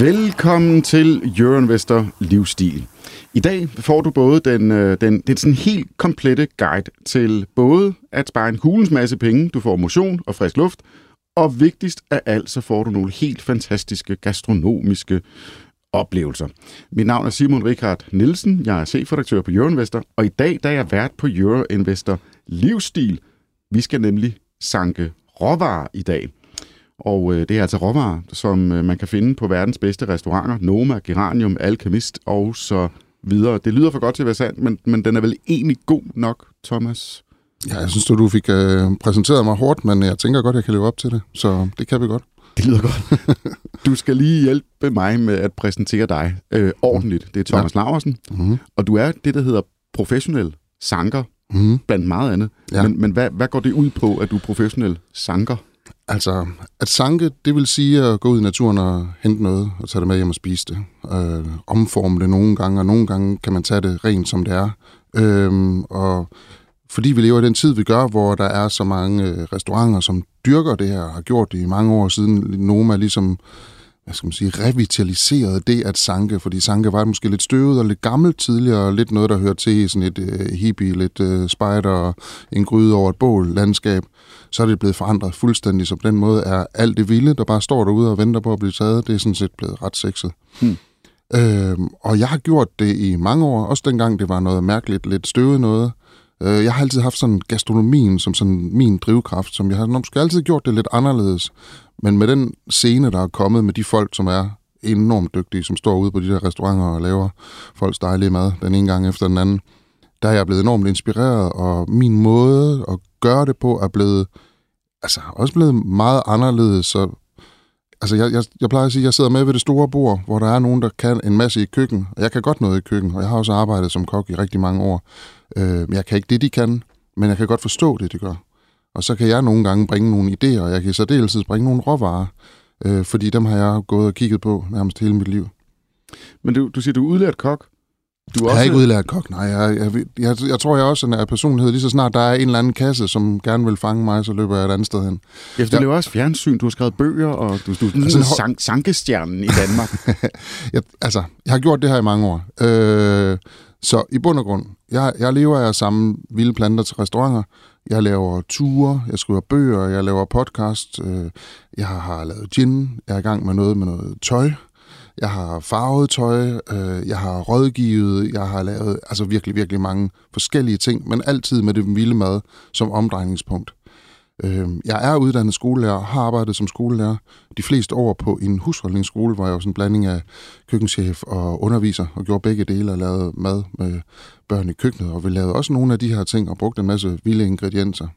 Velkommen til Euroinvestor Livsstil. I dag får du både den, øh, den, den sådan helt komplette guide til både at spare en hulens masse penge, du får motion og frisk luft, og vigtigst af alt, så får du nogle helt fantastiske gastronomiske oplevelser. Mit navn er Simon Richard Nielsen, jeg er chefredaktør på Euroinvestor, og i dag der er jeg vært på Euroinvestor Livsstil. Vi skal nemlig sanke råvarer i dag. Og øh, det er altså råvarer, som øh, man kan finde på verdens bedste restauranter. Noma, Geranium, Alchemist og så videre. Det lyder for godt til at være sandt, men, men den er vel egentlig god nok, Thomas? Ja, jeg synes, du fik øh, præsenteret mig hårdt, men jeg tænker godt, jeg kan leve op til det. Så det kan vi godt. Det lyder godt. Du skal lige hjælpe mig med at præsentere dig øh, ordentligt. Det er Thomas ja. Laversen, Mm-hmm. og du er det, der hedder professionel sanker, Mm-hmm. blandt meget andet. Ja. Men, men hvad, hvad går det ud på, at du er professionel sanker? Altså, at sanke, det vil sige at gå ud i naturen og hente noget, og tage det med hjem og spise det. Øh, omforme det nogle gange, og nogle gange kan man tage det rent, som det er. Øh, og fordi vi lever i den tid, vi gør, hvor der er så mange øh, restauranter, som dyrker det her, og har gjort det i mange år siden, Noma ligesom hvad skal man sige, revitaliseret det at sanke, fordi sanke var måske lidt støvet og lidt gammelt tidligere, og lidt noget, der hørte til i sådan et øh, hippie, lidt øh, spider og en gryde over et bål landskab. Så er det blevet forandret fuldstændig, så på den måde er alt det vilde, der bare står derude og venter på at blive taget, det er sådan set blevet ret sexet. Hmm. Øhm, og jeg har gjort det i mange år, også dengang det var noget mærkeligt, lidt støvet noget. Øh, jeg har altid haft sådan gastronomien som sådan min drivkraft, som jeg har måske altid gjort det lidt anderledes. Men med den scene, der er kommet med de folk, som er enormt dygtige, som står ude på de der restauranter og laver folks dejlige mad den ene gang efter den anden, der er jeg blevet enormt inspireret, og min måde at gøre det på er blevet, altså også blevet meget anderledes. Så, altså jeg, jeg, jeg plejer at sige, at jeg sidder med ved det store bord, hvor der er nogen, der kan en masse i køkken, og jeg kan godt noget i køkken, og jeg har også arbejdet som kok i rigtig mange år. Øh, jeg kan ikke det, de kan, men jeg kan godt forstå det, de gør. Og så kan jeg nogle gange bringe nogle idéer, og jeg kan i særdeleshed bringe nogle råvarer, øh, fordi dem har jeg gået og kigget på nærmest hele mit liv. Men du, du siger, du er udlært kok. Du Jeg er ikke udlært kok, nej. Jeg, jeg, jeg, jeg tror, jeg også er personlighed. Lige så snart der er en eller anden kasse, som gerne vil fange mig, så løber jeg et andet sted hen. Ja, du Ja. laver også fjernsyn, du har skrevet bøger, og du, du er Altså, altså, hår- sank, sankestjernen i Danmark. Jeg, altså, jeg har gjort det her i mange år. Øh, så i bund og grund, jeg, jeg lever af at samle vilde planter til restauranter. Jeg laver ture, jeg skriver bøger, jeg laver podcast. Øh, jeg har, lavet gin, jeg er i gang med noget med noget tøj. Jeg har farvet tøj, øh, jeg har rådgivet, jeg har lavet altså virkelig, virkelig mange forskellige ting, men altid med det vilde mad som omdrejningspunkt. Øh, jeg er uddannet skolelærer og har arbejdet som skolelærer de fleste år på en husholdningsskole, hvor jeg var sådan en blanding af køkkenchef og underviser, og gjorde begge dele og lavede mad med børn i køkkenet, og vi lavede også nogle af de her ting og brugte en masse vilde ingredienser.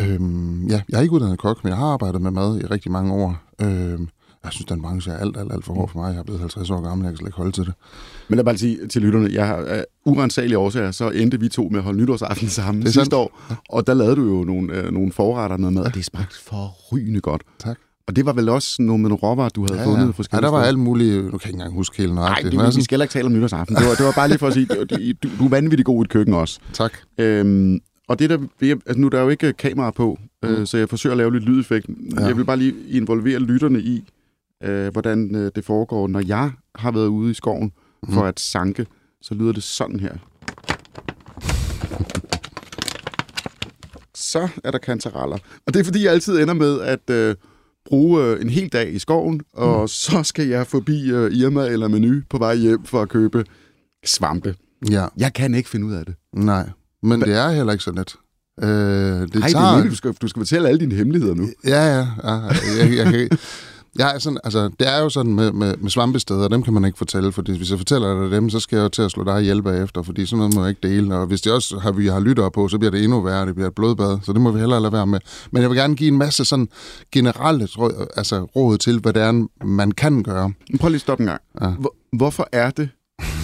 Øhm, ja, jeg er ikke uddannet kok, men jeg har arbejdet med mad i rigtig mange år. Øhm, jeg synes, den branche er alt, alt, alt for hård for mig. Jeg er blevet 50 år gammel, jeg kan slet ikke holde til det. Men lad bare sige til lytterne, jeg har af urensagelige årsager, så endte vi to med at holde nytårsaften sammen Det sidste sandt. år. Og der lavede du jo nogle, øh, nogle forretter noget mad, og det smagte forrygende godt. Tak. Og det var vel også nogle med nogle råvarer, du havde Ja, fundet ja. ja, forskellige der var alt muligt. Nu kan jeg ikke engang huske helt Nej, nøjagtigt. det, men vi, vi skal ikke tale om nytårsaften. Det var, det var bare lige for at sige, du, du, er vanvittig god i et køkken også. Tak. Øhm, og det der, altså nu er der jo ikke kamera på, øh, Mm. så jeg forsøger at lave lidt lydeffekt. Ja. Jeg vil bare lige involvere lytterne i, øh, hvordan øh, det foregår. Når jeg har været ude i skoven for Mm. at sanke, så lyder det sådan her. Så er der kantareller. Og det er fordi, jeg altid ender med at øh, bruge øh, en hel dag i skoven, og mm. så skal jeg forbi øh, Irma eller Menu på vej hjem for at købe svampe. Ja, Jeg kan ikke finde ud af det. nej. Men det er heller ikke så let. Øh, det det tager... er meningen, du skal, du skal fortælle alle dine hemmeligheder nu. Ja, ja. ja jeg, jeg, kan, jeg er sådan, altså, det er jo sådan med, med, med svampesteder, dem kan man ikke fortælle, fordi hvis jeg fortæller dig dem, så skal jeg jo til at slå dig ihjel bagefter, fordi sådan noget må jeg ikke dele. Og hvis det også har, vi har lyttere på, så bliver det endnu værre, det bliver et blodbad, så det må vi hellere lade være med. Men jeg vil gerne give en masse sådan generelle råd, altså, råd til, hvad det er, man kan gøre. Prøv lige at stoppe en gang. Ja. Hvor, hvorfor er det?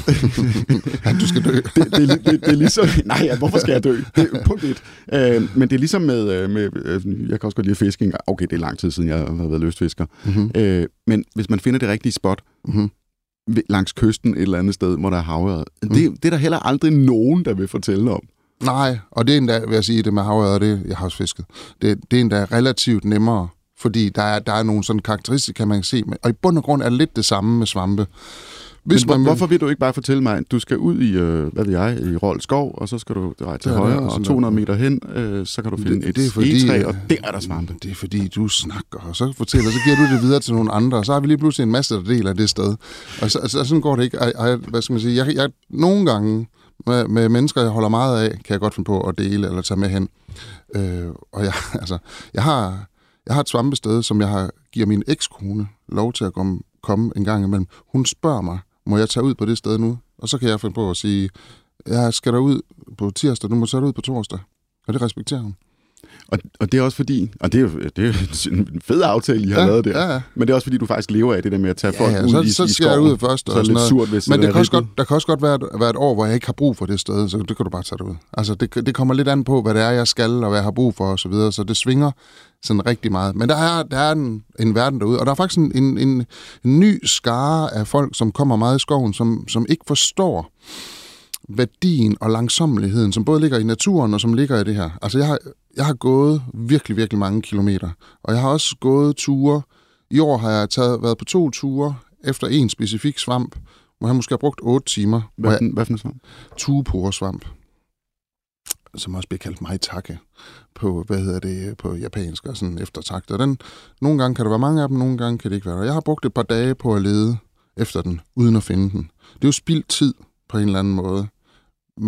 At du skal dø. Det, det, det, det, er ligesom... Nej, ja, hvorfor skal jeg dø? Det punkt et. Øh, men det er ligesom med... øh, med øh, jeg kan også godt lide fiske. Okay, det er lang tid siden, jeg har været lystfisker. Mm-hmm. Øh, men hvis man finder det rigtige spot Mm-hmm. langs kysten et eller andet sted, hvor der er havøret, mm. det, det er der heller aldrig nogen, der vil fortælle om. Nej, og det er endda, vil jeg sige, det med havørred, det jeg har også fisket, det, det er endda relativt nemmere fordi der er, der er nogle sådan karakteristika, man kan se. Og i bund og grund er det lidt det samme med svampe. Hvis man, hvorfor vil du ikke bare fortælle mig, at du skal ud i, øh, hvad ved jeg, i Rold Skov, og så skal du dreje til højre, og 200 meter hen, øh, så kan du finde det, et det er fordi, egetræ, og der er der svampe. Det er fordi, du snakker, og så fortæller, så giver du det videre til nogle andre, og så har vi lige pludselig en masse, der deler det sted. Og så, altså, sådan går det ikke. Og, og, hvad skal man sige, jeg, jeg, nogle gange med, med mennesker, jeg holder meget af, kan jeg godt finde på at dele eller tage med hen. Øh, og jeg, altså, jeg har, jeg har et svampested, som jeg har, giver min ekskone lov til at komme, komme en gang imellem. Hun spørger mig, må jeg tage ud på det sted nu? Og så kan jeg finde på at sige, jeg skal ud på tirsdag, du må tage ud på torsdag. Og det respekterer hun. Og, og det er også fordi, og det er, det er en fed aftale, I har ja, lavet der, ja, ja. men det er også fordi, du faktisk lever af det der med at tage folk ja, ja, ud så, i, så i jeg ud først. Så er det lidt surt, hvis men det, det kan også godt, der kan også godt være et, være et år, hvor jeg ikke har brug for det sted, så det kan du bare tage det ud. Altså, det, det kommer lidt an på, hvad det er, jeg skal, og hvad jeg har brug for, og så videre, så det svinger sådan rigtig meget. Men der er, der er en, en verden derude, og der er faktisk en, en, en, en ny skare af folk, som kommer meget i skoven, som, som ikke forstår, værdien og langsommeligheden, som både ligger i naturen og som ligger i det her. Altså, jeg har, jeg har gået virkelig, virkelig mange kilometer, og jeg har også gået ture. I år har jeg taget, været på to ture efter en specifik svamp, hvor jeg måske har brugt otte timer. Hvad, jeg, hvad for en svamp? Tueporesvamp som også bliver kaldt maitake på, hvad hedder det, på japansk og sådan eftertakt. Og den, nogle gange kan der være mange af dem, nogle gange kan det ikke være der. Jeg har brugt et par dage på at lede efter den, uden at finde den. Det er jo spildt tid på en eller anden måde. Mm,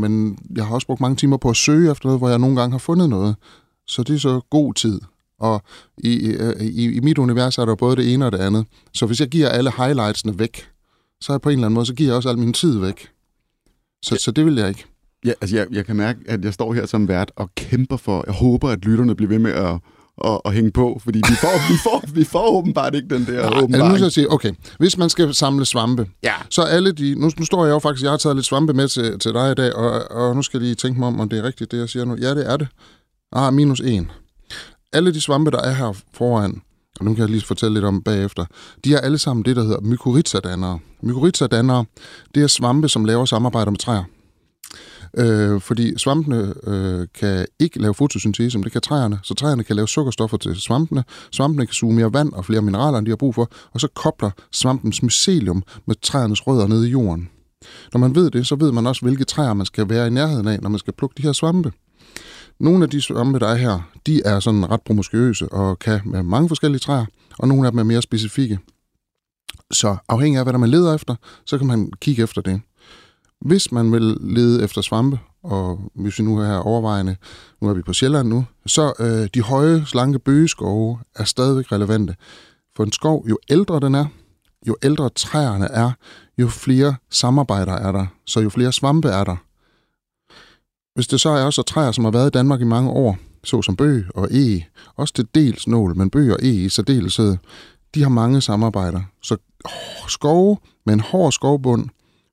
men jeg har også brugt mange timer på at søge efter noget, hvor jeg nogle gange har fundet noget. Så det er så god tid. Og i, i, i mit univers er der både det ene og det andet. Så hvis jeg giver alle highlightsene væk, så er jeg på en eller anden måde, så giver jeg også al min tid væk. Så, ja. så det vil jeg ikke. Ja, altså jeg, jeg kan mærke, at jeg står her som vært og kæmper for, jeg håber, at lytterne bliver ved med at, at, at hænge på, fordi vi får, vi får, vi får åbenbart ikke den der Nej, åbenbart. Nu skal jeg sige, okay, hvis man skal samle svampe, ja. så alle de, nu, nu står jeg jo faktisk, jeg har taget lidt svampe med til, til dig i dag, og, og nu skal jeg lige tænke mig om, om det er rigtigt, det jeg siger nu. Ja, det er det. Ah, minus en. Alle de svampe, der er her foran, og nu kan jeg lige fortælle lidt om bagefter, de er alle sammen det, der hedder mykorrhizadannere. Mykorrhizadannere, det er svampe, som laver samarbejder med træer. Øh, fordi svampene øh, kan ikke lave fotosyntese, men det kan træerne. Så træerne kan lave sukkerstoffer til svampene. Svampene kan suge mere vand og flere mineraler, end de har brug for. Og så kobler svampens mycelium med træernes rødder nede i jorden. Når man ved det, så ved man også, hvilke træer man skal være i nærheden af, når man skal plukke de her svampe. Nogle af de svampe, der er her, de er sådan ret promiskuøse og kan med mange forskellige træer, og nogle af dem er mere specifikke. Så afhængig af, hvad der man leder efter, så kan man kigge efter det. Hvis man vil lede efter svampe, og hvis vi nu er her overvejende, nu er vi på Sjælland nu, så øh, de høje, slanke bøgeskove er stadigvæk relevante. For en skov, jo ældre den er, jo ældre træerne er, jo flere samarbejder er der, så jo flere svampe er der. Hvis det så er også træer, som har været i Danmark i mange år, såsom bøg og e, også til dels nål, men bøg og e i særdeleshed, de har mange samarbejder. Så skove med en hård skovbund,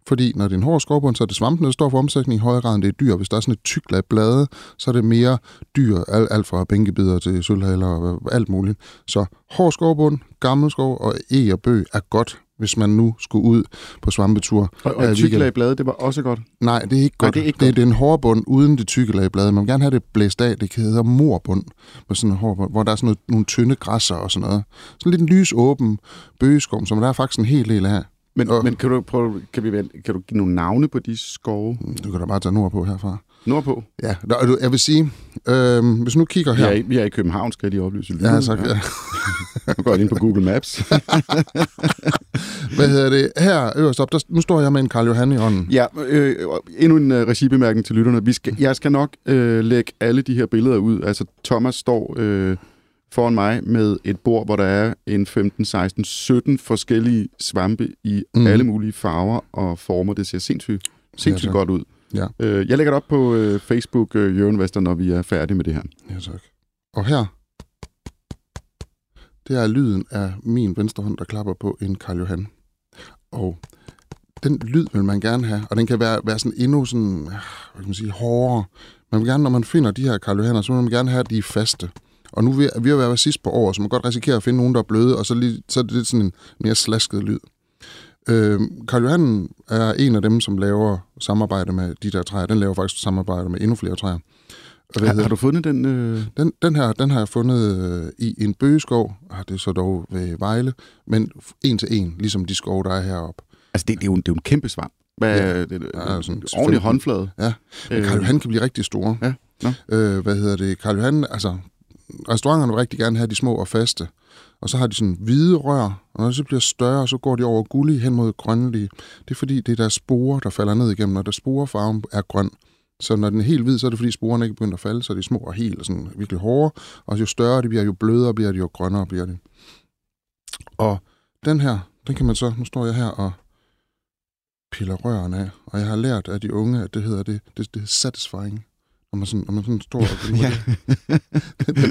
fordi når det er en hård skovbund, så er det svampene, der står for omsætning i højere grad, end det er dyr. Hvis der er sådan et tykt lag blade, så er det mere dyr, alt, alt fra bænkebider til sølvhaler og alt muligt. Så hård skovbund, gammel skov og e og bøg er godt hvis man nu skulle ud på svampetur. Og, og tykke lag blade, det var også godt? Nej, det er ikke godt. Nej, det, er ikke det, godt. det er en hård bund uden det tykke lag blade. Man vil gerne have det blæst af. Det hedder morbund, med sådan en hård bund, hvor der er sådan noget, nogle tynde græsser og sådan noget. Sådan lidt en lys åben bøgeskov, som der er faktisk en hel del af. Men, og, men kan, du prøve, kan, vi, kan du give nogle navne på de skove? Du kan da bare tage nordpå herfra. Nordpå? Ja, og jeg vil sige, øh, hvis nu kigger her... Vi er, vi er i København, skal de oplyse. Ja, tak. Ja. nu går jeg ind på Google Maps. Hvad hedder det? Her øverst op, der, nu står jeg med en Karl Johan i hånden. Ja, øh, endnu en uh, regibemærkning til lytterne. Vi skal, jeg skal nok øh, lægge alle de her billeder ud. Altså, Thomas står... Øh, foran mig med et bord, hvor der er en 15, 16, 17 forskellige svampe i mm. alle mulige farver og former. Det ser sindssygt, sindssygt ja, godt ud. Ja. Øh, jeg lægger det op på øh, Facebook, øh, Jørgen Vester, når vi er færdige med det her. Ja, tak. Og her, det er lyden af min venstre hånd, der klapper på en Karl Johan. Og den lyd vil man gerne have, og den kan være, være sådan endnu sådan, hvad kan man sige, hårdere. Man vil gerne, når man finder de her Karl Johanner, så vil man gerne have, at de er faste. Og nu er vi ved at være sidst på år, så man kan godt risikere at finde nogen, der er bløde, og så, lige, så er det lidt sådan en mere slasket lyd. Øh, Karl Johan er en af dem, som laver samarbejde med de der træer. Den laver faktisk samarbejde med endnu flere træer. Og Har, har du fundet den? Øh... Den, den, her, den har jeg fundet øh, i en bøgeskov. Ah, det er så dog ved Vejle. Men en til en, ligesom de skove, der er heroppe. Altså, det, det, er jo, en- det er jo en kæmpe svamp. Hvad, Ja. ja, det, det, Ja, sådan sådan ordentlig 15. håndflade. Ja, men Karl Johan kan blive rigtig store. Ja, nå. Øh, hvad hedder det? Karl Johan, altså, restauranterne vil rigtig gerne have de små og faste. Og så har de sådan hvide rør, og når det så bliver større, så går de over gullige hen mod grønlige. Det er fordi, det er deres sporer, der falder ned igennem, og der sporefarven er grøn. Så når den er helt hvid, så er det fordi sporene ikke begynder at falde, så er de små og helt sådan virkelig hårde. Og jo større de bliver, jo blødere bliver de, jo grønnere bliver de. Og den her, den kan man så, nu står jeg her og piller røren af, og jeg har lært af de unge, at det hedder det, det, det er satisfying. Man sådan, man sådan står og Ja.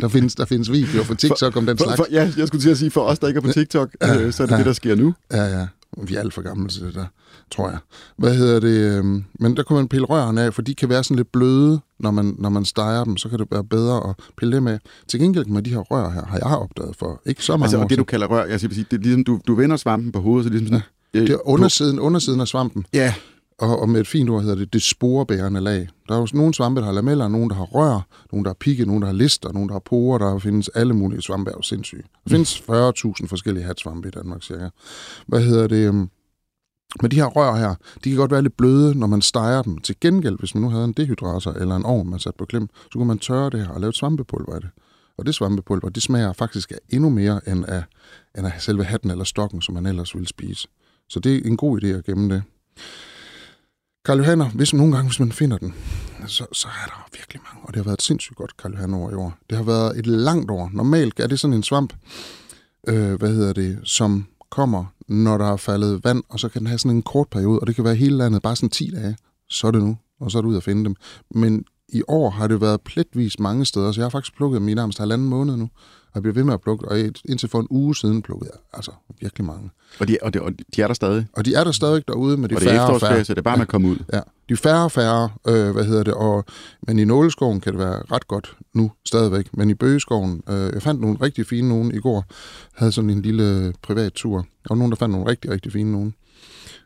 der, findes, der findes videoer på TikTok om den For, slags. for, ja, jeg skulle til at sige, for os, der ikke er på TikTok, Ja, øh, så er det ja. det, der sker nu. Ja, ja. Vi er alt for gamle til det der, tror jeg. Hvad hedder det? øhm, Men der kan man pille rørene af, for de kan være sådan lidt bløde, når man, når man steger dem. Så kan det være bedre at pille dem af. Til gengæld med de her rør her, har jeg opdaget for ikke så mange Altså, og det, du kalder rør, jeg skal sige, det er ligesom, du, du vender svampen på hovedet, så ligesom sådan... Det er undersiden, undersiden af svampen, Ja, og, og med et fint ord hedder det det sporebærende lag. Der er jo nogle svampe, der har lameller, nogle, der har rør, nogle, der har pigge, nogle, der har lister, nogle, der har porer, der findes alle mulige svampe, er jo sindssyge. Der findes 40.000 forskellige hatsvampe i Danmark, cirka. Hvad hedder det? øhm, Men de her rør her, de kan godt være lidt bløde, når man steger dem. Til gengæld, hvis man nu havde en dehydrator eller en ovn, man satte på klem, så kunne man tørre det her og lave et svampepulver af det. Og det svampepulver, det smager faktisk af endnu mere end af, end af selve hatten eller stokken, som man ellers ville spise. Så det er en god idé at gemme det. Karl Johanner, hvis nogle gange, hvis man finder den, så, så er der virkelig mange. Og det har været et sindssygt godt Karl Johanner år i år. Det har været et langt år. Normalt er det sådan en svamp, øh, hvad hedder det, som kommer, når der er faldet vand, og så kan den have sådan en kort periode, og det kan være hele landet, bare sådan 10 dage. Så er det nu, og så er du ud at finde dem. Men i år har det været pletvis mange steder, så jeg har faktisk plukket dem i nærmest halvanden måned nu. Jeg bliver ved med at plukke, og indtil for en uge siden plukkede jeg altså virkelig mange. og de, og, de, og de er der stadig. Og de er der stadig derude med de og det er færre og færre. det er bare med at komme ud. Ja, de er færre og færre, øh, hvad hedder det, og, men i Nåleskoven kan det være ret godt nu stadigvæk, men i Bøgeskoven, øh, jeg fandt nogle rigtig fine nogen i går, havde sådan en lille privat tur, og nogen, der fandt nogle rigtig, rigtig fine nogen.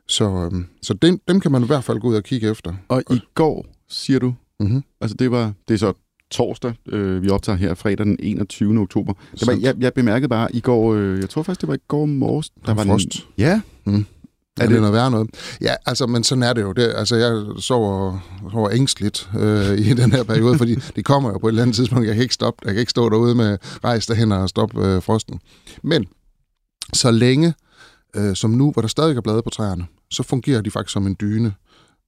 Så, øh, så dem, dem kan man i hvert fald gå ud og kigge efter. Og i går, siger du, Mm-hmm. altså det var, det er så torsdag, øh, vi optager her fredag den 21. oktober. Det var, jeg, jeg bemærkede bare i går, øh, jeg tror faktisk, det var i går morges, der var frost. En, ja, Mm. Er det, det- noget værre noget? Ja, altså, men sådan er det jo. Det, altså, jeg sover, sover ængstligt øh, i den her periode, fordi det kommer jo på et eller andet tidspunkt. Jeg kan ikke stoppe. Jeg kan ikke stå derude med rejs derhen og stoppe øh, frosten. Men så længe øh, som nu, hvor der stadig er blade på træerne, så fungerer de faktisk som en dyne.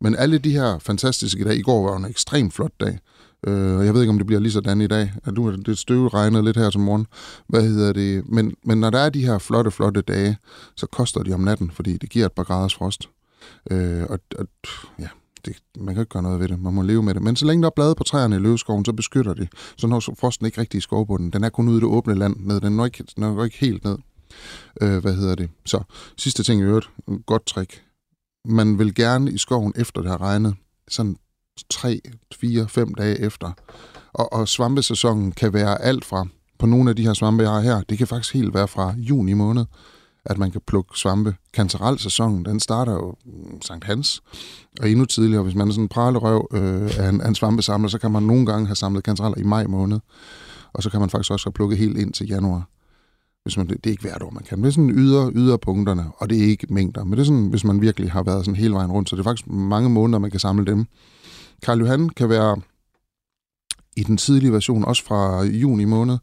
Men alle de her fantastiske dage, i går var en ekstremt flot dag, øh, og jeg ved ikke, om det bliver lige sådan i dag. At nu er det støvregnet lidt her til morgen. Hvad hedder det? Men, men når der er de her flotte, flotte dage, så koster de om natten, fordi det giver et par graders frost. Øh, og, og ja, det, man kan ikke gøre noget ved det. Man må leve med det. Men så længe der er blade på træerne i løvskoven, så beskytter det. Så når frosten ikke rigtig i skovbunden. Den er kun ude i det åbne land ned. Den når ikke, den når ikke helt ned. Øh, hvad hedder det? Så sidste ting i øvrigt. Godt trick. Man vil gerne i skoven, efter det har regnet, sådan 3, 4, 5 dage efter. Og, og svampesæsonen kan være alt fra, på nogle af de her svampe, jeg har her, det kan faktisk helt være fra juni måned, at man kan plukke svampe. Kantarelsæsonen, den starter jo mm, Sankt Hans, og endnu tidligere, hvis man er sådan en pralerøv øh, af, en, af en svampesamler, så kan man nogle gange have samlet kantareller i maj måned, og så kan man faktisk også have plukket helt ind til januar. Hvis man, det er ikke hvert år, man kan. Det er sådan yder, yderpunkterne, og det er ikke mængder. Men det er sådan, hvis man virkelig har været sådan hele vejen rundt, så det er faktisk mange måneder, man kan samle dem. Karl Johan kan være i den tidlige version, også fra juni måned,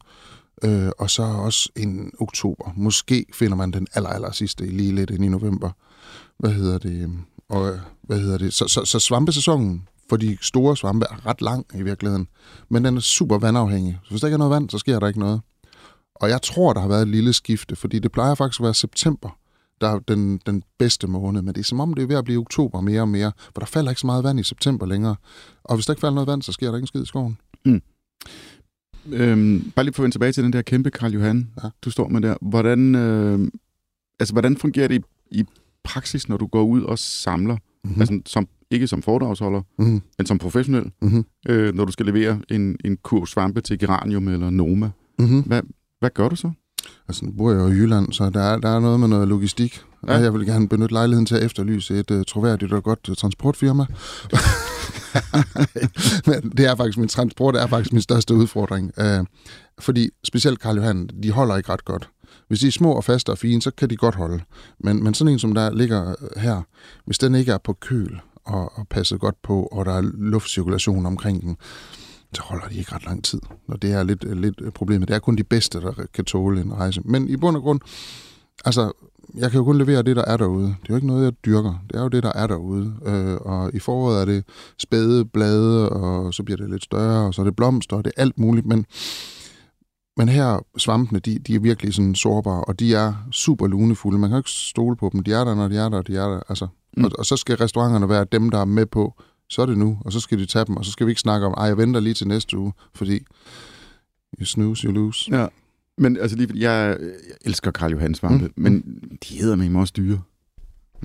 øh, og så også en oktober. Måske finder man den aller, aller sidste lige lidt ind i november. Hvad hedder det? Og, øh, hvad hedder det? Så, så, så svampesæsonen for de store svampe er ret lang i virkeligheden, men den er super vandafhængig. Så hvis der ikke er noget vand, så sker der ikke noget. Og jeg tror, der har været et lille skifte, fordi det plejer faktisk at være september, der er den, den bedste måned, men det er som om, det er ved at blive oktober mere og mere, for der falder ikke så meget vand i september længere. Og hvis der ikke falder noget vand, så sker der ikke en skid i skoven. Øhm, bare lige for at vende tilbage til den der kæmpe Karl Johan, Ja. du står med der. Hvordan, øh, altså, hvordan fungerer det i, i praksis, når du går ud og samler? Mm-hmm. Altså, som, ikke som foredragsholder, mm-hmm. men som professionel, Mm-hmm. øh, når du skal levere en, en kurv svampe til Geranium eller Noma. Mm-hmm. Hvad gør du så? Altså, nu bor jeg jo i Jylland, så der er, der er noget med noget logistik. Ja. Og jeg vil gerne benytte lejligheden til at efterlyse et uh, troværdigt og godt uh, transportfirma. Men det er faktisk min transport er faktisk min største udfordring. Øh, fordi specielt Karl Johan, de holder ikke ret godt. Hvis de er små og faste og fine, så kan de godt holde. Men, men sådan en, som der ligger her, hvis den ikke er på køl og, og passet godt på, og der er luftcirkulation omkring den, så holder de ikke ret lang tid. Og det er lidt, lidt problemet. Det er kun de bedste, der kan tåle en rejse. Men i bund og grund, altså, jeg kan jo kun levere det, der er derude. Det er jo ikke noget, jeg dyrker. Det er jo det, der er derude. Øh, og i foråret er det spæde blade, og så bliver det lidt større, og så er det blomster, og det er alt muligt. Men, men her, svampene, de, de er virkelig sådan sårbare, og de er super lunefulde. Man kan ikke stole på dem. De er der, når de er der, og de er der. Altså, mm. og, og så skal restauranterne være dem, der er med på, så er det nu, og så skal de tage dem, og så skal vi ikke snakke om, ej, jeg venter lige til næste uge, fordi you snooze, you lose. Ja. Men altså lige, jeg, jeg elsker Karl Johan svampe, mm. men de hedder mig også dyre.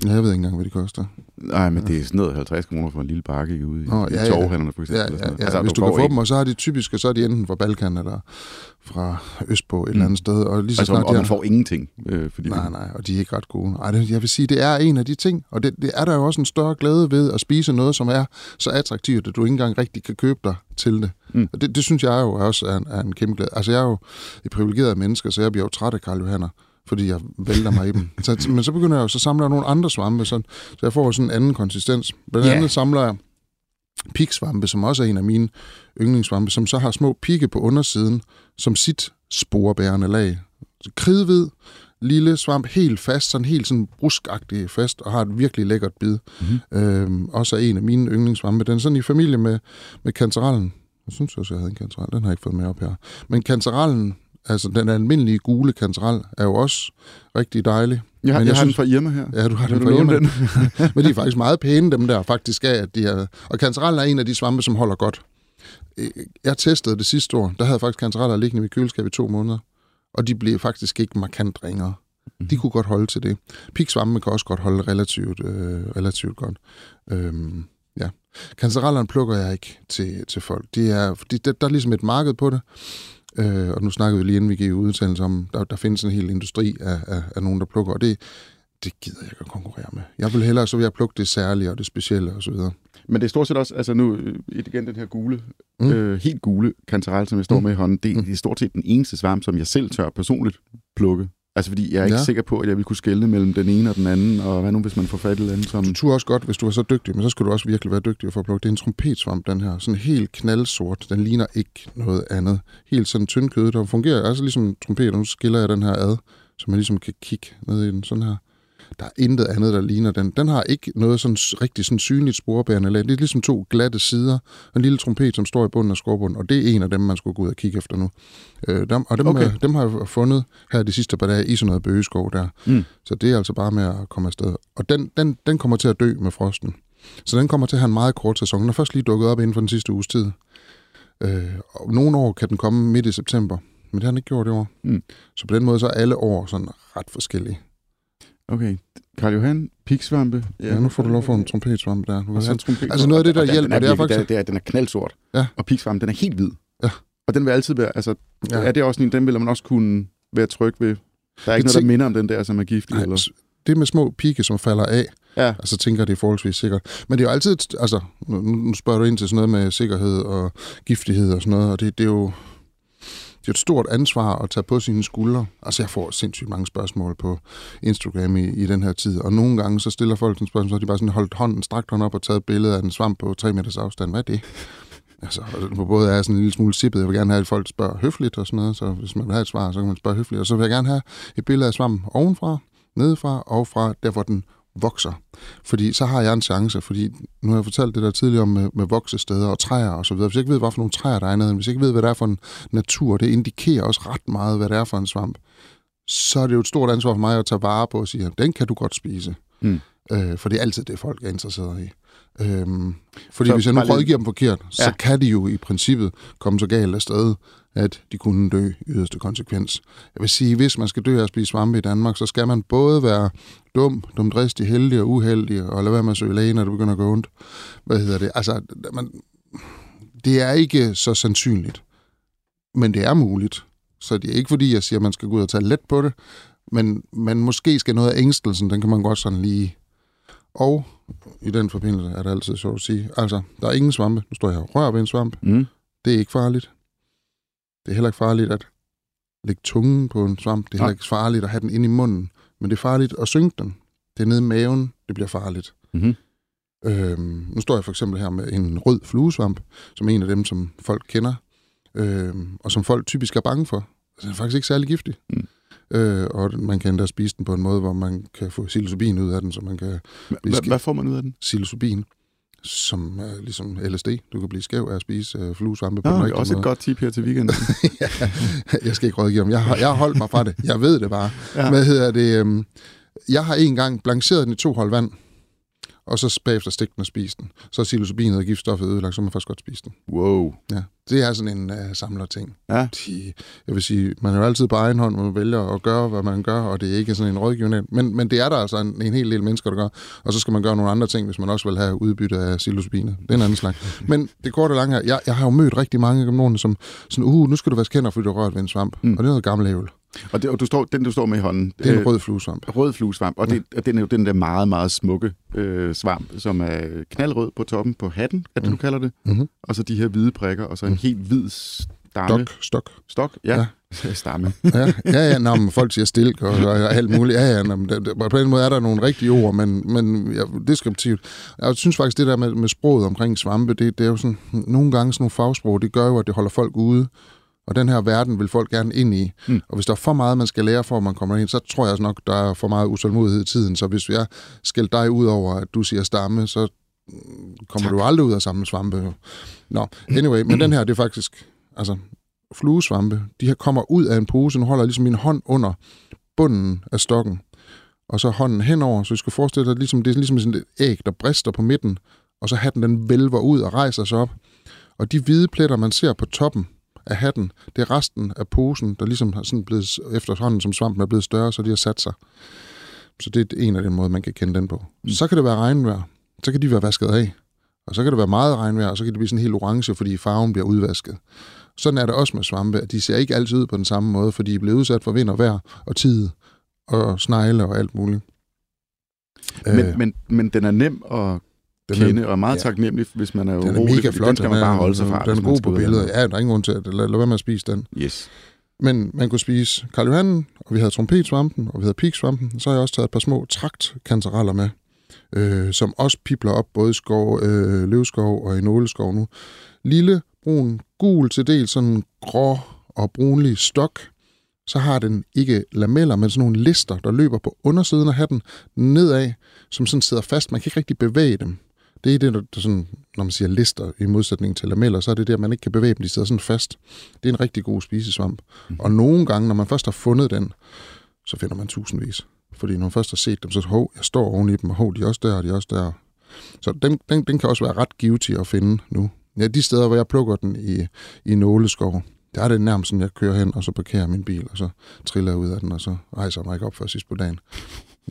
Ja, jeg ved ikke engang, hvad de koster. Nej, men ja. det er sådan noget 50 kroner for en lille bakke ude i, Nå, i ja, ja. for eksempel. Ja, ja, ja. Altså, Hvis du, kan få dem, og så er de typiske, så er de enten fra Balkan eller fra Østpå et mm. eller andet sted. Og, lige så altså, snart, og man får ingenting. Øh, fordi nej, nej, og de er ikke ret gode. Ej, det, jeg vil sige, det er en af de ting, og det, det er der jo også en større glæde ved at spise noget, som er så attraktivt, at du ikke engang rigtig kan købe dig til det. Mm. Og det, det synes jeg jo også er en, er en kæmpe glæde. Altså, jeg er jo et privilegeret menneske, så jeg bliver jo træt af Karl Johanner fordi jeg vælter mig i dem. Så, men så begynder jeg jo, så samler jeg nogle andre svampe, så, så jeg får sådan en anden konsistens. Blandt yeah. andet samler jeg piksvampe, som også er en af mine yndlingssvampe, som så har små pigge på undersiden, som sit sporebærende lag. Så kridhvid, lille svamp, helt fast, sådan helt sådan bruskagtig fast, og har et virkelig lækkert bid. Mm-hmm. Øhm, også er en af mine yndlingssvampe. Den er sådan i familie med, med kantarellen. Jeg synes også, jeg havde en kantarel. Den har jeg ikke fået med op her. Men kantarellen Altså, den almindelige gule kantarel er jo også rigtig dejlig. Har, men jeg, jeg har synes, den fra Irma her. Ja, du har den fra Irma. Den? men de er faktisk meget pæne, dem der faktisk er. At de er, og kantarellen er en af de svampe, som holder godt. Jeg testede det sidste år. Der havde jeg faktisk kantareller liggende i køleskab i to måneder. Og de blev faktisk ikke markant ringere. De kunne godt holde til det. Piksvampe kan også godt holde relativt, øh, relativt godt. Øhm, ja. Kantarellerne plukker jeg ikke til, til folk. De er, de, der, der er ligesom et marked på det. Øh, og nu snakkede vi lige inden vi gik udsendelse om, der, der findes en hel industri af, af, af nogen, der plukker, og det, det gider jeg ikke at konkurrere med. Jeg vil hellere, så vil jeg plukke det særlige og det specielle osv. Men det er stort set også, altså nu øh, igen den her gule, mm. øh, helt gule kantarel, som jeg står mm. med i hånden, det, mm. det er stort set den eneste svamp, som jeg selv tør personligt plukke. Altså fordi jeg er ikke ja. sikker på, at jeg vil kunne skelne mellem den ene og den anden, og hvad nu, hvis man får fat i den som... Du tror også godt, hvis du er så dygtig, men så skal du også virkelig være dygtig for at plukke. Det er en trompetsvamp, den her. Sådan helt knaldsort. Den ligner ikke noget andet. Helt sådan tyndkødet, der fungerer altså ligesom og nu skiller jeg den her ad, så man ligesom kan kigge ned i den sådan her. Der er intet andet, der ligner den. Den har ikke noget sådan rigtig sådan synligt sporbærende lag. Det er ligesom to glatte sider. En lille trompet, som står i bunden af skorbunden, og det er en af dem, man skulle gå ud og kigge efter nu. Øh, dem, og dem, okay. dem har jeg fundet her de sidste par dage i sådan noget bøgeskov der. Mm. Så det er altså bare med at komme afsted. Og den, den, den kommer til at dø med frosten. Så den kommer til at have en meget kort sæson. Den er først lige dukket op inden for den sidste uges tid. Øh, og nogle år kan den komme midt i september, men det har den ikke gjort i år. Mm. Så på den måde så er alle år sådan ret forskellige. Okay. Karl Johan, piksvampe. Ja, ja, nu får du lov for en trompetsvampe der. Og så trompet altså noget af det, der hjælper, er det er faktisk... Det er, den er knaldsort, ja. og piksvampe, den er helt hvid. Ja. Og den vil altid være, altså, ja. er det også en, den vil man også kunne være tryg ved. Der er ikke det noget, der minder om den der, som er giftig. Nej, eller? Det med små pigge, som falder af, ja. altså tænker, det er forholdsvis sikkert. Men det er jo altid, altså, nu spørger du ind til sådan noget med sikkerhed og giftighed og sådan noget, og det, det er jo det er et stort ansvar at tage på sine skuldre. Altså, jeg får sindssygt mange spørgsmål på Instagram i, i den her tid, og nogle gange så stiller folk en spørgsmål, så de bare sådan holdt hånden, strakt hånden op og taget et billede af en svamp på 3 meters afstand. Hvad er det? Altså, på både er sådan en lille smule sippet. Jeg vil gerne have, at folk spørger høfligt og sådan noget, så hvis man vil have et svar, så kan man spørge høfligt. Og så vil jeg gerne have et billede af svampen ovenfra, nedefra og fra der, hvor den vokser. Fordi så har jeg en chance, fordi nu har jeg fortalt det der tidligere om med, med voksesteder og træer og så videre. Hvis jeg ikke ved, hvad for nogle træer der er nede, hvis jeg ikke ved, hvad det er for en natur, det indikerer også ret meget, hvad det er for en svamp, så er det jo et stort ansvar for mig at tage vare på og sige, den kan du godt spise. Mm. Øh, for det er altid det, folk er interesseret i. Øhm, fordi så hvis jeg nu rådgiver dem forkert, ja. så kan de jo i princippet komme så galt afsted, at de kunne dø i yderste konsekvens. Jeg vil sige, hvis man skal dø af at spise svampe i Danmark, så skal man både være dum, dumdristig, heldig og uheldig, og lade være med at søge læge, når det begynder at gå ondt. Hvad hedder det? Altså, man, det er ikke så sandsynligt, men det er muligt. Så det er ikke fordi, jeg siger, at man skal gå ud og tage let på det, men, men måske skal noget af ængstelsen, den kan man godt sådan lige... Og i den forbindelse, er det altid sjovt at sige. Altså, der er ingen svampe. Nu står jeg og rører ved en svamp. Mm. Det er ikke farligt. Det er heller ikke farligt at lægge tungen på en svamp. Det er heller ikke farligt at have den inde i munden. Men det er farligt at synke den. Det er nede i maven, det bliver farligt. Mm-hmm. Øhm, nu står jeg for eksempel her med en rød fluesvamp, som er en af dem, som folk kender, øhm, og som folk typisk er bange for. Altså, den er faktisk ikke særlig giftig. Mm. Øh, og man kan endda spise den på en måde, hvor man kan få psilocybin ud af den, så man kan Hvad får man ud af den? psilocybin, som er ligesom LSD. Du kan blive skæv af at spise øh, fluesvampe på Nå, den det er rigtige også et måde. godt tip her til weekenden. ja, jeg skal ikke rådgive om. Jeg har, jeg har holdt mig fra det. Jeg ved det bare. Ja. Hvad hedder det? øhm, Jeg har en gang blanceret den i to hold vand, og så bagefter stigt den og spist den. Så er psilocybinet og giftstoffet ødelagt, så må man først godt spise den. wow. Ja, det er sådan en uh, samlerting. Ja. De, jeg vil sige, man er jo altid på egen hånd, man vælger at gøre, hvad man gør, og det er ikke sådan en rådgivning. Men, men det er der altså en, en hel del mennesker, der gør. Og så skal man gøre nogle andre ting, hvis man også vil have udbytte af psilocybinet. Det er en anden slags. Men det korte og lange her, jeg, jeg har jo mødt rigtig mange af nogen, som sådan, uh, nu skal du vaske hænder, fordi du har rørt ved en svamp. Mm. Og det er noget gammel ævel. Og, det, og du står, den, du står med i hånden, Det er en øh, rød fluesvamp. rød fluesvamp, og, det, og den er jo den der meget, meget smukke øh, svamp, som er knaldrød på toppen på hatten, er det, Mm. du kalder det? Mm-hmm. Og så de her hvide prikker, og så en Mm. helt hvid stamme. Stok, stok. Stok? Ja. ja. stamme. Ja, ja, ja nå, men folk siger stilk og, og alt muligt. Ja, ja, nå, men det, på den måde er der nogle rigtige ord, men, men ja, deskriptivt. Jeg synes faktisk, det der med, med sproget omkring svampe, det, det er jo sådan, nogle gange sådan nogle fagsprog, det gør jo, at det holder folk ude. Og den her verden vil folk gerne ind i. Mm. Og hvis der er for meget, man skal lære, for at man kommer ind, så tror jeg også nok, der er for meget utålmodighed i tiden. Så hvis jeg skælder dig ud over, at du siger stamme, så mm, kommer Tak. du aldrig ud af samme svampe. Nå, anyway, men den her, det er faktisk, altså, fluesvampe, de her kommer ud af en pose. Nu holder jeg ligesom min hånd under bunden af stokken, og så hånden henover, så du skal forestille dig, ligesom, det er ligesom sådan et æg, der brister på midten, og så hatten den vælver ud og rejser sig op. Og de hvide pletter, man ser på toppen af hatten, det er resten af posen, der ligesom har sådan blevet, efterhånden som svampen er blevet større, så de har sat sig. Så det er en af den måde, man kan kende den på. Mm. Så kan det være regnvejr. Så kan de være vasket af. Og så kan det være meget regnvejr, og så kan det blive sådan helt orange, fordi farven bliver udvasket. Sådan er det også med svampe, at de ser ikke altid ud på den samme måde, fordi de er blevet udsat for vind og vejr og tid og snegle og alt muligt. Men, Øh, men, men den er nem at den kende, og meget ja. taknemmelig, hvis man er den er urolig, mega flot. Den skal man bare holde sig fra. Den er god på billedet. Ja, der er ingen grund til at lad, lad være med at spise den. Yes. Men man kunne spise Karl Johannen, og vi havde trompetsvampen, og vi havde piksvampen. Så har jeg også taget et par små traktkantereller med, øh, som også pipler op både i skov, øh, løvskov og i nåleskov nu. Lille, brun, gul til del, sådan grå og brunlig stok. Så har den ikke lameller, men sådan nogle lister, der løber på undersiden af hatten nedad, som sådan sidder fast. Man kan ikke rigtig bevæge dem. Det er det, der, der sådan, når man siger lister i modsætning til lameller, så er det at man ikke kan bevæge dem. De sidder sådan fast. Det er en rigtig god spisesvamp. Mhm. Og nogle gange, når man først har fundet den, så finder man tusindvis. Fordi når man først har set dem, så hov, jeg står oven i dem, og hov, de er også der, og de er også der. Så den, den, den kan også være ret givetig at finde nu. Ja, de steder, hvor jeg plukker den i, i nåleskov, der er det nærmest sådan, jeg kører hen, og så parkerer min bil, og så triller jeg ud af den, og så rejser jeg mig ikke op før sidst på dagen.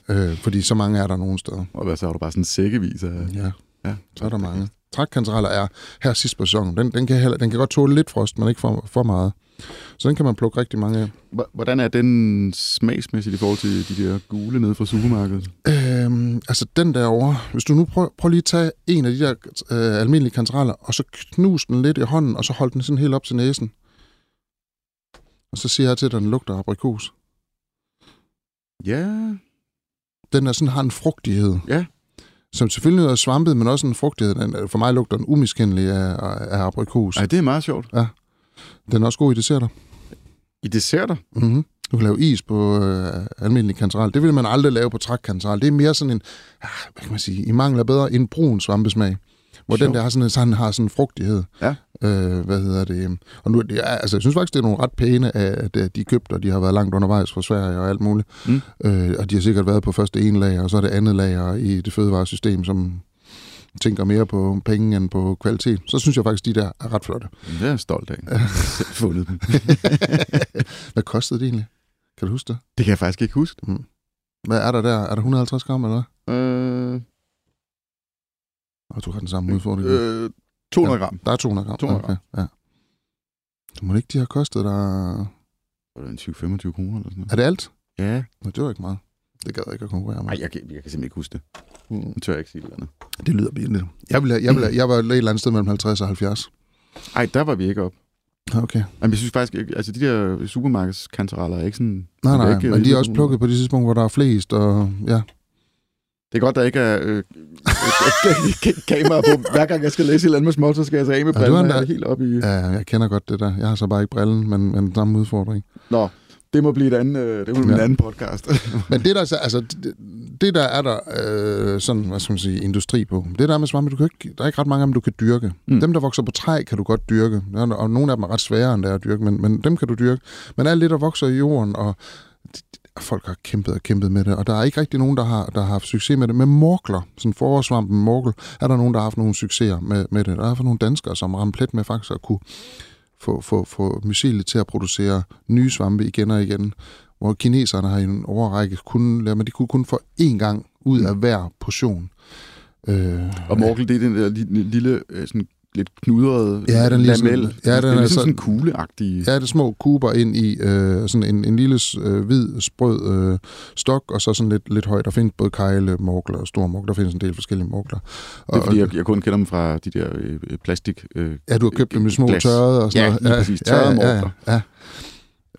Øh, fordi så mange er der nogle steder. Og hvad så har du bare sådan sækkevis af... Ja, Ja, så er der mange. Trækkantereller er her sidst på sæsonen. Den, den, kan heller, den kan godt tåle lidt frost, men ikke for, for meget. Så den kan man plukke rigtig mange af. Hvordan er den smagsmæssigt i forhold til de der gule nede fra supermarkedet? Øhm, altså den derovre, hvis du nu prøver, prøv lige at tage en af de der øh, almindelige kantereller, og så knus den lidt i hånden, og så hold den sådan helt op til næsen. Og så siger jeg til dig, at den lugter aprikos. Ja, Den er sådan, har en frugtighed. Ja. Som selvfølgelig er svampet, men også en frugtighed. Den, er- for mig lugter den umiskendelig af, af aprikos. Ej, det er meget sjovt. Den er også god i desserter. I desserter? Mm-hmm. Du kan lave is på øh, almindelig kantarel. Det vil man aldrig lave på trækkantarel. Det er mere sådan en, ah, hvad kan man sige, i mangel af bedre, en brun svampesmag. Hvor den der har sådan, en, sådan, har sådan en frugtighed. Ja. Øh, hvad hedder det? Og nu, det er, altså, jeg synes faktisk, det er nogle ret pæne, af, at øh, de er købt, og de har været langt undervejs fra Sverige og alt muligt. Mm. Øh, og de har sikkert været på første ene lager, og så er det andet lager i det fødevaresystem, som tænker mere på penge end på kvalitet. Så synes jeg faktisk, de der er ret flotte. Det er jeg stolt af. Jeg har selv fundet dem. Hvad kostede det egentlig? Kan du huske det? Det kan jeg faktisk ikke huske. Hvad er der der? Er der 150 gram, eller hvad? Øh, Og du har den samme udfordring. øh, 200 gram. Der er 200 gram. 200 gram. Okay, ja. Du må ikke de har kostet dig... Var det en 20-25 kroner eller sådan noget? Er det alt? Ja. Nå, det var ikke meget. Det gad jeg ikke at konkurrere med. Nej, jeg, kan- jeg kan simpelthen ikke huske det. Nu tør jeg ikke sige det andet. Det lyder billigt. Jeg, vil, jeg, vil, jeg var et eller andet sted mellem 50 og 70. Ej, der var vi ikke op. Okay. Men jeg synes faktisk altså de der supermarkedskantereller er ikke sådan... Nej, det nej, ikke, men de er øh, også plukket på de tidspunkter, hvor der er flest, og ja. Det er godt, der ikke er øh, kamera på. Hver gang jeg skal læse et eller andet med småt, så skal jeg tage af med Ja, er brillen. en Ja, der- helt op i... ja. jeg kender godt det der. Jeg har så bare ikke brillen, men, men samme udfordring. Nå, det må blive et andet, øh, det må blive Ja. en anden podcast. Men det der, så- altså, det, det der er der øh, sådan, hvad skal man sige, industri på. Det der med svampe, du kan ikke, der er ikke ret mange af dem, du kan dyrke. Mm. Dem, der vokser på træ, kan du godt dyrke. Der er- Og nogle af dem er ret svære, end det er at dyrke, men, men dem kan du dyrke. Men alt det, der vokser i jorden, og folk har kæmpet og kæmpet med det, og der er ikke rigtig nogen, der har, der har haft succes med det. Med morkler, sådan forårssvampen morkel, er der nogen, der har haft nogle succeser med, med det. Der er for nogle danskere, som rammer plet med faktisk at kunne få, få, få mycelet til at producere nye svampe igen og igen hvor kineserne har i en overrække kun, mig, de kunne kun få én gang ud af hver portion. Øh, og Morkel, det er den der li- lille, øh, sådan lidt knudrede Ja, den lige sådan- lamel. ja, den det er ligesom sådan- sådan kugleagtig. Ja, det er små kuber ind i øh, sådan en, en lille øh, hvid, sprød øh, stok, og så sådan lidt, lidt højt. Der findes både kejle, morkler og store morkler. Der findes en del forskellige morkler. Det er fordi, jeg, jeg kun kender dem fra de der øh, øh, plastik... Øh, Ja, du har købt dem i små glas. tørrede og sådan Ja, noget. lige præcis. Tørrede ja, ja, morkler. ja,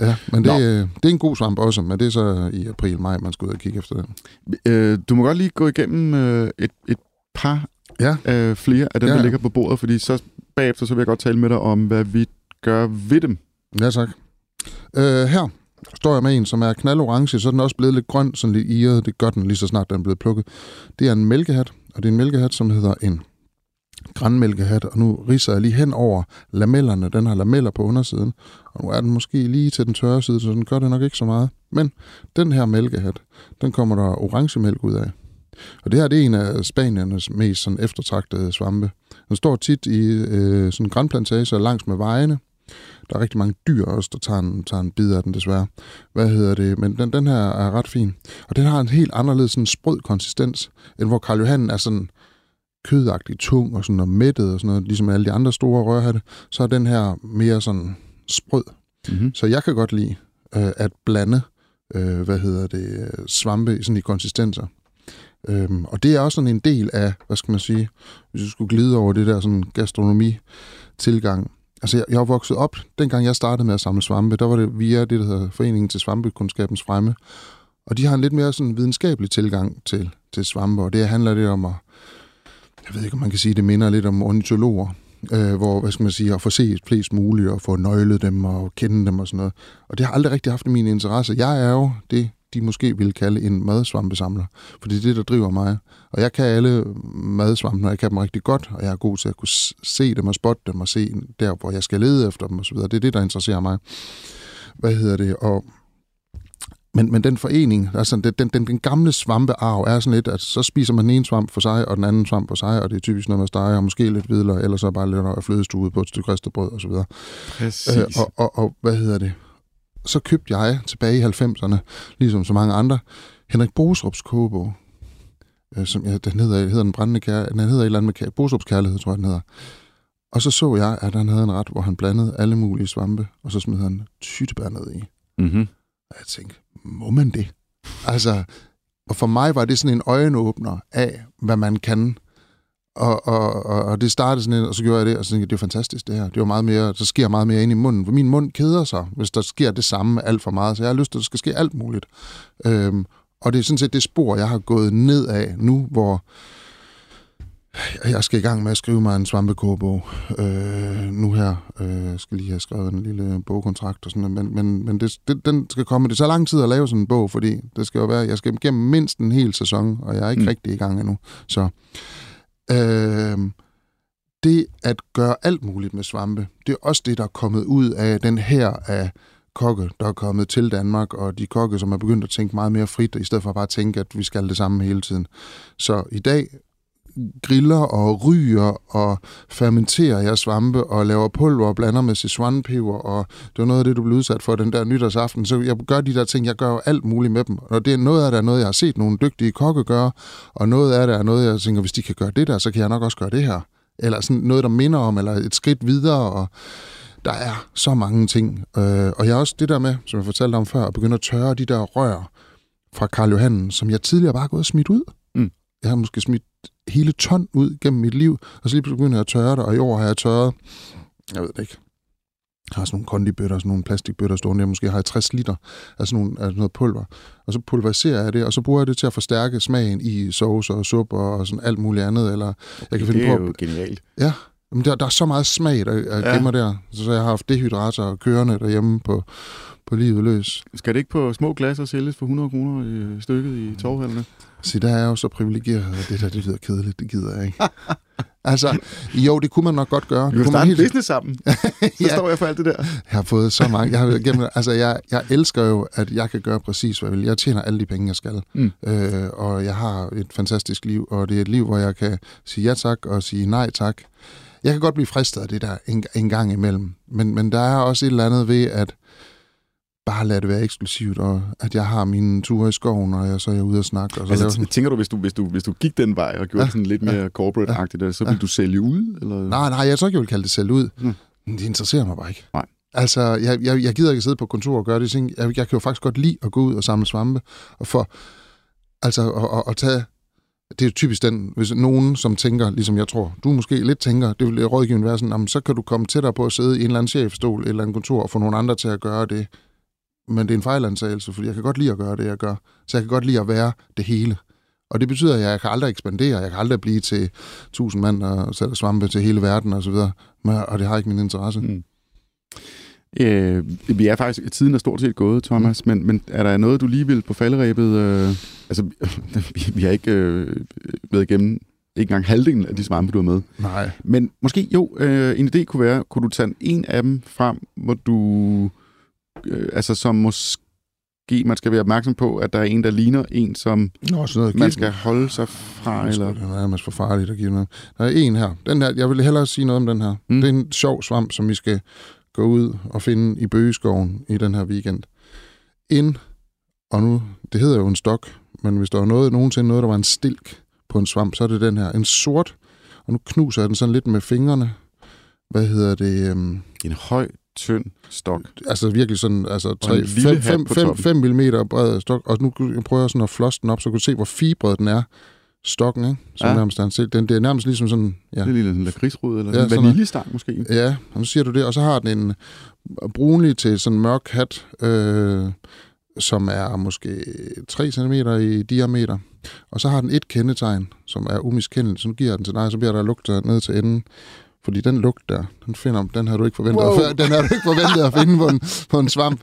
ja. men det, øh, det er en god svamp også, men det er så i april-maj, man skal ud og kigge efter den. øh, du må godt lige gå igennem øh, et, et par Ja. øh, flere af dem, Ja, der ligger på bordet, fordi så bagefter så vil jeg godt tale med dig om, hvad vi gør ved dem. Ja, tak. Øh, her står jeg med en, som er knaldorange, så er den også blevet lidt grøn, sådan lidt iret. Det gør den lige så snart, den er blevet plukket. Det er en mælkehat, og det er en mælkehat, som hedder en grænmælkehat, og nu riser jeg lige hen over lamellerne. Den har lameller på undersiden, og nu er den måske lige til den tørre side, så den gør det nok ikke så meget. Men den her mælkehat, den kommer der orange mælk ud af. Og det her, det er en af Spaniernes mest sådan eftertragtede svampe. Den står tit i øh, sådan grænplantager langs med vejene, der er rigtig mange dyr også, der tager en, tager en bid af den desværre. Hvad hedder det? Men den, den her er ret fin. Og den har en helt anderledes sådan sprød konsistens, end hvor Karl Johan er sådan kødagtig tung og sådan og mættet og sådan noget, ligesom alle de andre store rørhatte, så er den her mere sådan sprød. Mm-hmm. Så jeg kan godt lide øh, at blande, øh, hvad hedder det, svampe i sådan i konsistenser. Øhm, og det er også sådan en del af, hvad skal man sige, hvis du skulle glide over det der sådan gastronomi-tilgang. Altså, jeg, jeg er vokset op, dengang jeg startede med at samle svampe, der var det via det, der hedder Foreningen til Svampekundskabens Fremme. Og de har en lidt mere sådan videnskabelig tilgang til, til svampe, og det handler det om at, jeg ved ikke, om man kan sige, det minder lidt om ornitologer, øh, hvor, hvad skal man sige, at få set flest muligt, og få nøglet dem, og kende dem og sådan noget. Og det har aldrig rigtig haft min interesse. Jeg er jo det, de måske ville kalde en madsvampesamler, for det er det, der driver mig. Og jeg kan alle madsvampe, og jeg kan dem rigtig godt, og jeg er god til at kunne se dem og spotte dem, og se der, hvor jeg skal lede efter dem osv. Det er det, der interesserer mig. Hvad hedder det? Og men, men den forening, altså den, den, den, den gamle svampearv er sådan lidt, at så spiser man den ene svamp for sig, og den anden svamp for sig, og det er typisk noget med stege, og måske lidt hvidløg, eller så bare lidt af flødestue på et stykke ristet brød osv. Præcis. Øh, og, og, og hvad hedder det? Så købte jeg tilbage i 90'erne, ligesom så mange andre, Henrik Bosrups kogebog. Øh, som, ja, den hedder, hedder den brændende kærlighed, den hedder et eller andet med Bosrups kærlighed, tror jeg, den hedder. Og så så jeg, at han havde en ret, hvor han blandede alle mulige svampe, og så smed han tyttebær ned i. mm-hmm. Og jeg tænkte, må man det? Altså, og for mig var det sådan en øjenåbner af, hvad man kan. Og, og, og, og det startede sådan, og så gjorde jeg det, og så tænkte jeg, det er fantastisk det her. Det var meget mere, så sker meget mere ind i munden. For min mund keder sig, hvis der sker det samme alt for meget. Så jeg har lyst til, at der skal ske alt muligt. Øhm, og det er sådan set det spor, jeg har gået ned af nu, hvor jeg skal i gang med at skrive mig en svampekogebog øh, nu her. Øh, jeg skal lige have skrevet en lille bogkontrakt og sådan noget, men, men, men det, det, den skal komme. Det tager lang tid at lave sådan en bog, fordi det skal jo være, jeg skal igennem mindst en hel sæson, og jeg er ikke mm. rigtig i gang endnu. Så øh, det at gøre alt muligt med svampe, det er også det, der er kommet ud af den her af kokke, der er kommet til Danmark, og de kokke, som er begyndt at tænke meget mere frit, i stedet for bare at tænke, at vi skal det samme hele tiden. Så i dag griller og ryger og fermenterer jeg svampe og laver pulver og blander med Szechuan-peber, og det var noget af det, du blev udsat for den der nytårsaften. Så jeg gør de der ting, jeg gør jo alt muligt med dem. Og det er noget af det er noget, jeg har set nogle dygtige kokke gøre, og noget af det er noget, jeg tænker, hvis de kan gøre det der, så kan jeg nok også gøre det her. Eller sådan noget, der minder om, eller et skridt videre, og der er så mange ting. Øh, og jeg har også det der med, som jeg fortalte om før, at begynde at tørre de der rør fra Karl Johannen, som jeg tidligere bare har gået og smidt ud. Mm jeg har måske smidt hele ton ud gennem mit liv, og så lige pludselig begynder jeg at tørre det, og i år har jeg tørret, jeg ved det ikke, jeg har sådan nogle kondibøtter, sådan nogle plastikbøtter stående, jeg måske har 60 liter af sådan nogle, af noget pulver. Og så pulveriserer jeg det, og så bruger jeg det til at forstærke smagen i sauce og suppe og sådan alt muligt andet. Eller jeg kan finde det er på, jo genialt. Ja, men der, der er så meget smag, der, der Ja. gemmer der. Så jeg har haft dehydrator kørende derhjemme på, på livet løs. Skal det ikke på små glasser sælges for 100 kroner i stykket i torvhallene? Så der er jeg jo så privilegeret, og det der, det lyder kedeligt, det gider jeg ikke. altså, jo, det kunne man nok godt gøre. Vi kunne starte helt- business sammen. Så Ja. står jeg for alt det der. Jeg har fået så mange. Jeg, har, gennem, altså, jeg, jeg elsker jo, at jeg kan gøre præcis, hvad jeg vil. Jeg tjener alle de penge, jeg skal. Mm. Øh, og jeg har et fantastisk liv, og det er et liv, hvor jeg kan sige ja tak og sige nej tak. Jeg kan godt blive fristet af det der en, en gang imellem. Men, men der er også et eller andet ved, at bare lade det være eksklusivt, og at jeg har mine ture i skoven, og jeg, så er jeg ude og snakke. Og så Altså, sådan, tænker du, hvis du, hvis, du, hvis du gik den vej og gjorde Ja. sådan lidt mere corporate-agtigt, så ville du sælge ud? Eller? nej, nej, jeg tror ikke, jeg vil kalde det selv ud. Mm. Det interesserer mig bare ikke. Nej. Altså, jeg, jeg, jeg gider ikke sidde på kontor og gøre det. Jeg, jeg kan jo faktisk godt lide at gå ud og samle svampe. Og for, altså, at, at, at tage... Det er typisk den, hvis nogen, som tænker, ligesom jeg tror, du måske lidt tænker, det vil rådgivende være sådan, jamen, så kan du komme tættere på at sidde i en eller anden chefstol, eller andet kontor, og få nogle andre til at gøre det. Men det er en fejlantagelse, fordi jeg kan godt lide at gøre det, jeg gør. Så jeg kan godt lide at være det hele. Og det betyder, at jeg kan aldrig ekspandere, jeg kan aldrig blive til 1000 mand og sælge svampe til hele verden og så videre. Men, og det har ikke min interesse. Mm. Øh, vi er faktisk, tiden er stort set gået, Thomas, men, men er der noget, du lige vil på falderæbet? Øh, altså, vi, vi har ikke øh, været igennem ikke engang halvdelen af de svampe, du har med. Nej. Men måske, jo, øh, en idé kunne være, kunne du tage en af dem frem, hvor du, øh, altså som måske man skal være opmærksom på, at der er en, der ligner en, som Nå, sådan noget. man skal holde sig fra, Det eller... er nærmest for farligt at give noget. Der er en her. Den her, jeg vil hellere sige noget om den her. Mm. Det er en sjov svamp, som vi skal gå ud og finde i bøgeskoven i den her weekend. Ind, og nu, det hedder jo en stok, men hvis der var noget, nogensinde noget, der var en stilk på en svamp, så er det den her. En sort, og nu knuser jeg den sådan lidt med fingrene. Hvad hedder det? Øhm, En høj, tynd stok. altså virkelig sådan, altså en 3, lille 5, hat 5, på 5, toppen. 5 mm bred stok, og nu prøver jeg sådan at flosse den op, så du kan se, hvor fibret den er. Stokken, ikke? Som Ja. nærmest er en stil. Den, det er nærmest ligesom sådan, ja, Det er lille lakridsrod, eller Ja, en vaniljestang måske. Ja, og nu siger du det. Og så har den en brunlig til sådan en mørk hat, øh, som er måske 3 cm i diameter. Og så har den et kendetegn, som er umiskendeligt. Så nu giver jeg den til dig, så bliver der lugt ned til enden. Fordi den lugt der, den, finder, den har du ikke forventet, Wow. wow. den har du ikke forventet at finde på en, på en svamp.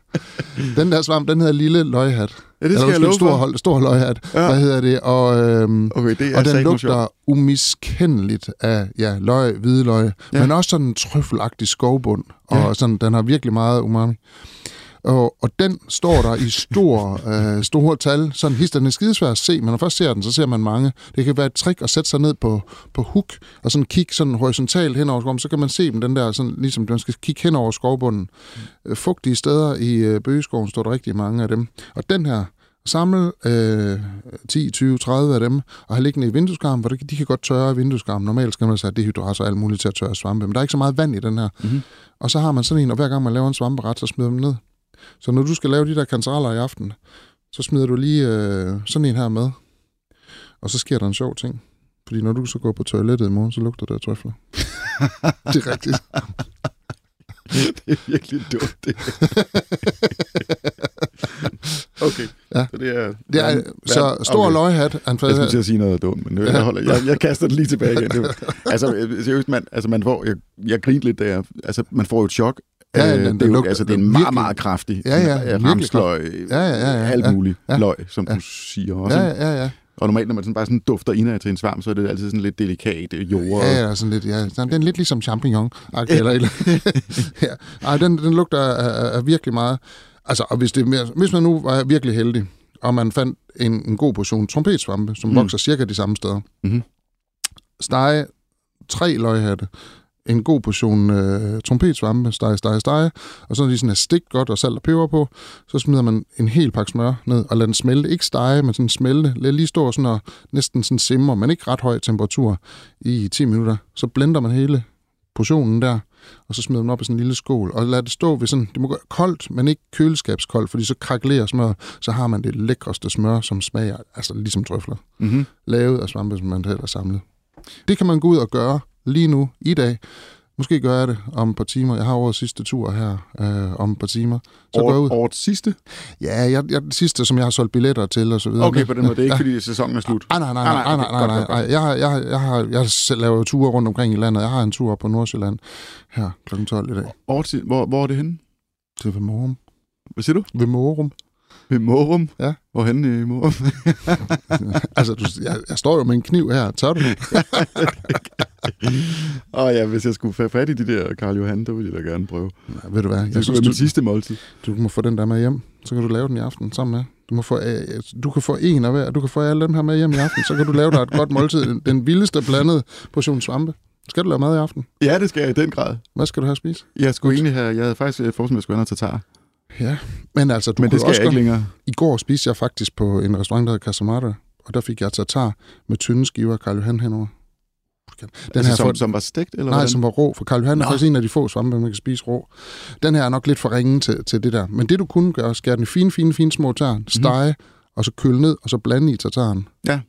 Den der svamp, den hedder lille løghat. Ja, det skal Eller jeg stor, for. stor løghat. Ja. Hvad hedder det? Og, øhm, Okay, det er og den lugter umiskendeligt af ja, løg, hvide løg, Ja. men også sådan en trøffelagtig skovbund, og ja. sådan, den har virkelig meget umami. Og, og den står der i stor, øh, store tal. Sådan hister, den er skidesvær at se, men når først ser den, så ser man mange. Det kan være et trick at sætte sig ned på, på hook, og sådan kigge sådan horisontalt hen over skoven, så kan man se dem, den der, sådan, ligesom man skal kigge hen over skovbunden. Øh, fugtige steder i øh, bøgeskoven står der rigtig mange af dem. Og den her, samle øh, 10, 20, 30 af dem, og have liggende i vindueskarmen, hvor de, de kan godt tørre i vindueskarmen. Normalt skal man så have dehydrater og alt muligt til at tørre svampe, men der er ikke så meget vand i den her. Mhm. Og så har man sådan en, og hver gang man laver en svamperet, så smider man dem ned. Så når du skal lave de der kantareller i aften, så smider du lige øh, sådan en her med. Og så sker der en sjov ting. Fordi når du så går på toilettet i morgen, så lugter af trøfler. det er rigtigt. det er virkelig dumt, det. okay. Ja. Så det er... Det er, så stor okay. løghat. Han Jeg skulle til at sige noget dumt, men jeg, holder, jeg, jeg kaster det lige tilbage igen. Altså, øh, seriøst, man, altså, man får, jeg, jeg grinte lidt, jeg, altså, man får jo et chok. Ja, ja, Øh, den- det, er jo, lugter- altså, det er en meget, meget kraftig Ja, ja, ramsløg, Ja, ja, ja, ja, alt ja. muligt Ja. løg, som Ja. du siger også. Ja, ja, ja. Og normalt, når man sådan bare sådan dufter indad til en svamp, så er det altid sådan lidt delikat øh, jord. Ja, ja, sådan lidt, ja. Den er lidt ligesom champignon eller eller ja. Ej, den, den lugter af, af, virkelig meget. Altså, og hvis, det er mere, hvis man nu var virkelig heldig, og man fandt en, en god portion trompetsvampe, som Mm. vokser cirka de samme steder. Mhm. Stege tre løghatte, en god portion øh, trompetsvampe, stege, stege, stege, og så når de sådan er stik godt og salt og peber på, så smider man en hel pakke smør ned og lader den smelte. Ikke stege, men sådan smelte. Lad lige stå sådan og næsten sådan simmer, men ikke ret høj temperatur i 10 minutter. Så blender man hele portionen der, og så smider dem op i sådan en lille skål, og lad det stå ved sådan, det må gå koldt, men ikke køleskabskoldt, fordi så krakelerer smør, så har man det lækreste smør, som smager, altså ligesom trøfler, Mm-hmm. lavet af svampe, som man selv har samlet. Det kan man gå ud og gøre lige nu, i dag. Måske gør jeg det om et par timer. Jeg har årets sidste tur her øh, om et par timer. Så går jeg ud. År, årets sidste? Ja, jeg, jeg, den sidste, som jeg har solgt billetter til og så videre. Okay, på den måde. Det er ikke, fordi sæsonen er slut. Nej, nej, nej, nej, nej, nej, nej, nej. Jeg, har, jeg, har, jeg, har, jeg har selv lavet ture rundt omkring i landet. Jeg har en tur op på Nordsjælland her kl. 12 i dag. Årets, hvor, hvor er det henne? Til ved Morum. Hvad siger du? Ved Morum. Ved Morum? Ja. Hvorhenne i Morum? altså, du, jeg, jeg, står jo med en kniv her. Tør du? Åh ja, hvis jeg skulle få fat i de der Karl Johan, der ville jeg da gerne prøve. Ja, ved du hvad? Det Jeg skulle synes, være min du, sidste måltid. du må få den der med hjem. Så kan du lave den i aften sammen med. Du, må få, øh, du kan få en af hver. Du kan få alle dem her med hjem i aften. Så kan du lave dig et godt måltid. Den, den vildeste blandede portion svampe. Skal du lave mad i aften? Ja, det skal jeg i den grad. Hvad skal du have at spise? Jeg skulle egentlig have, jeg havde faktisk øh, forestillet, at jeg skulle have noget tatar. Ja, men altså, du Men det skal også jeg ikke længere. I går spiste jeg faktisk på en restaurant, der hedder Casamata, og der fik jeg tartar med tynde skiver af Karl Johan henover. Den altså, her som, for, som var stegt, eller nej, hvordan? som var rå, for Karl Johan er Nå. faktisk en af de få svampe, man kan spise rå. Den her er nok lidt for ringe til, til det der. Men det du kunne gøre, skære den i fine, fine, fine små tern, stege, og så køle ned, og så blande i tartaren. Mhm. Ja.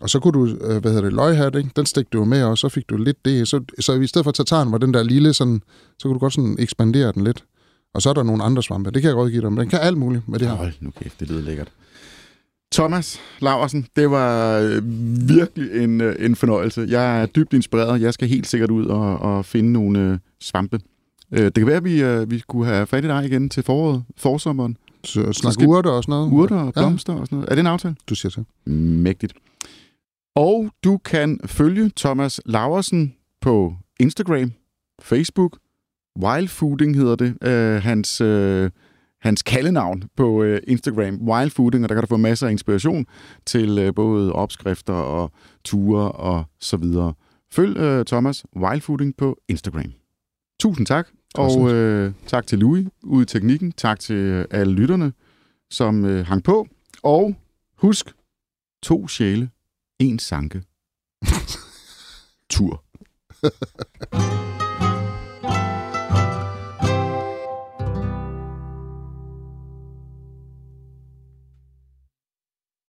Og så kunne du, øh, hvad hedder det, løghat, ikke? den stegte du jo med, og så fik du lidt det. Så, så i stedet for tartaren var den der lille, sådan, så kunne du godt sådan ekspandere den lidt. Og så er der nogle andre svampe. Det kan jeg rådgive dig om. Den kan alt muligt med det her. Hold nu kæft, det lyder lækkert. Thomas Laversen, det var øh, virkelig en, øh, en fornøjelse. Jeg er dybt inspireret. Jeg skal helt sikkert ud og, og finde nogle øh, svampe. Øh, det kan være, at vi, øh, vi kunne have fat i dig igen til foråret, forsommeren. Så skal- snak urter og sådan noget. Urter og blomster og sådan noget. Er det en aftale? Du siger til. Mægtigt. Og du kan følge Thomas Laversen på Instagram, Facebook. Wildfooding hedder det. Uh, hans, uh, hans kaldenavn på uh, Instagram. Wildfooding, og der kan du få masser af inspiration til uh, både opskrifter og ture og så videre. Følg uh, Thomas Wildfooding på Instagram. Tusind tak. Og uh, tak til Louis ude i teknikken. Tak til uh, alle lytterne, som uh, hang på. Og husk, to sjæle, en sanke. Tur.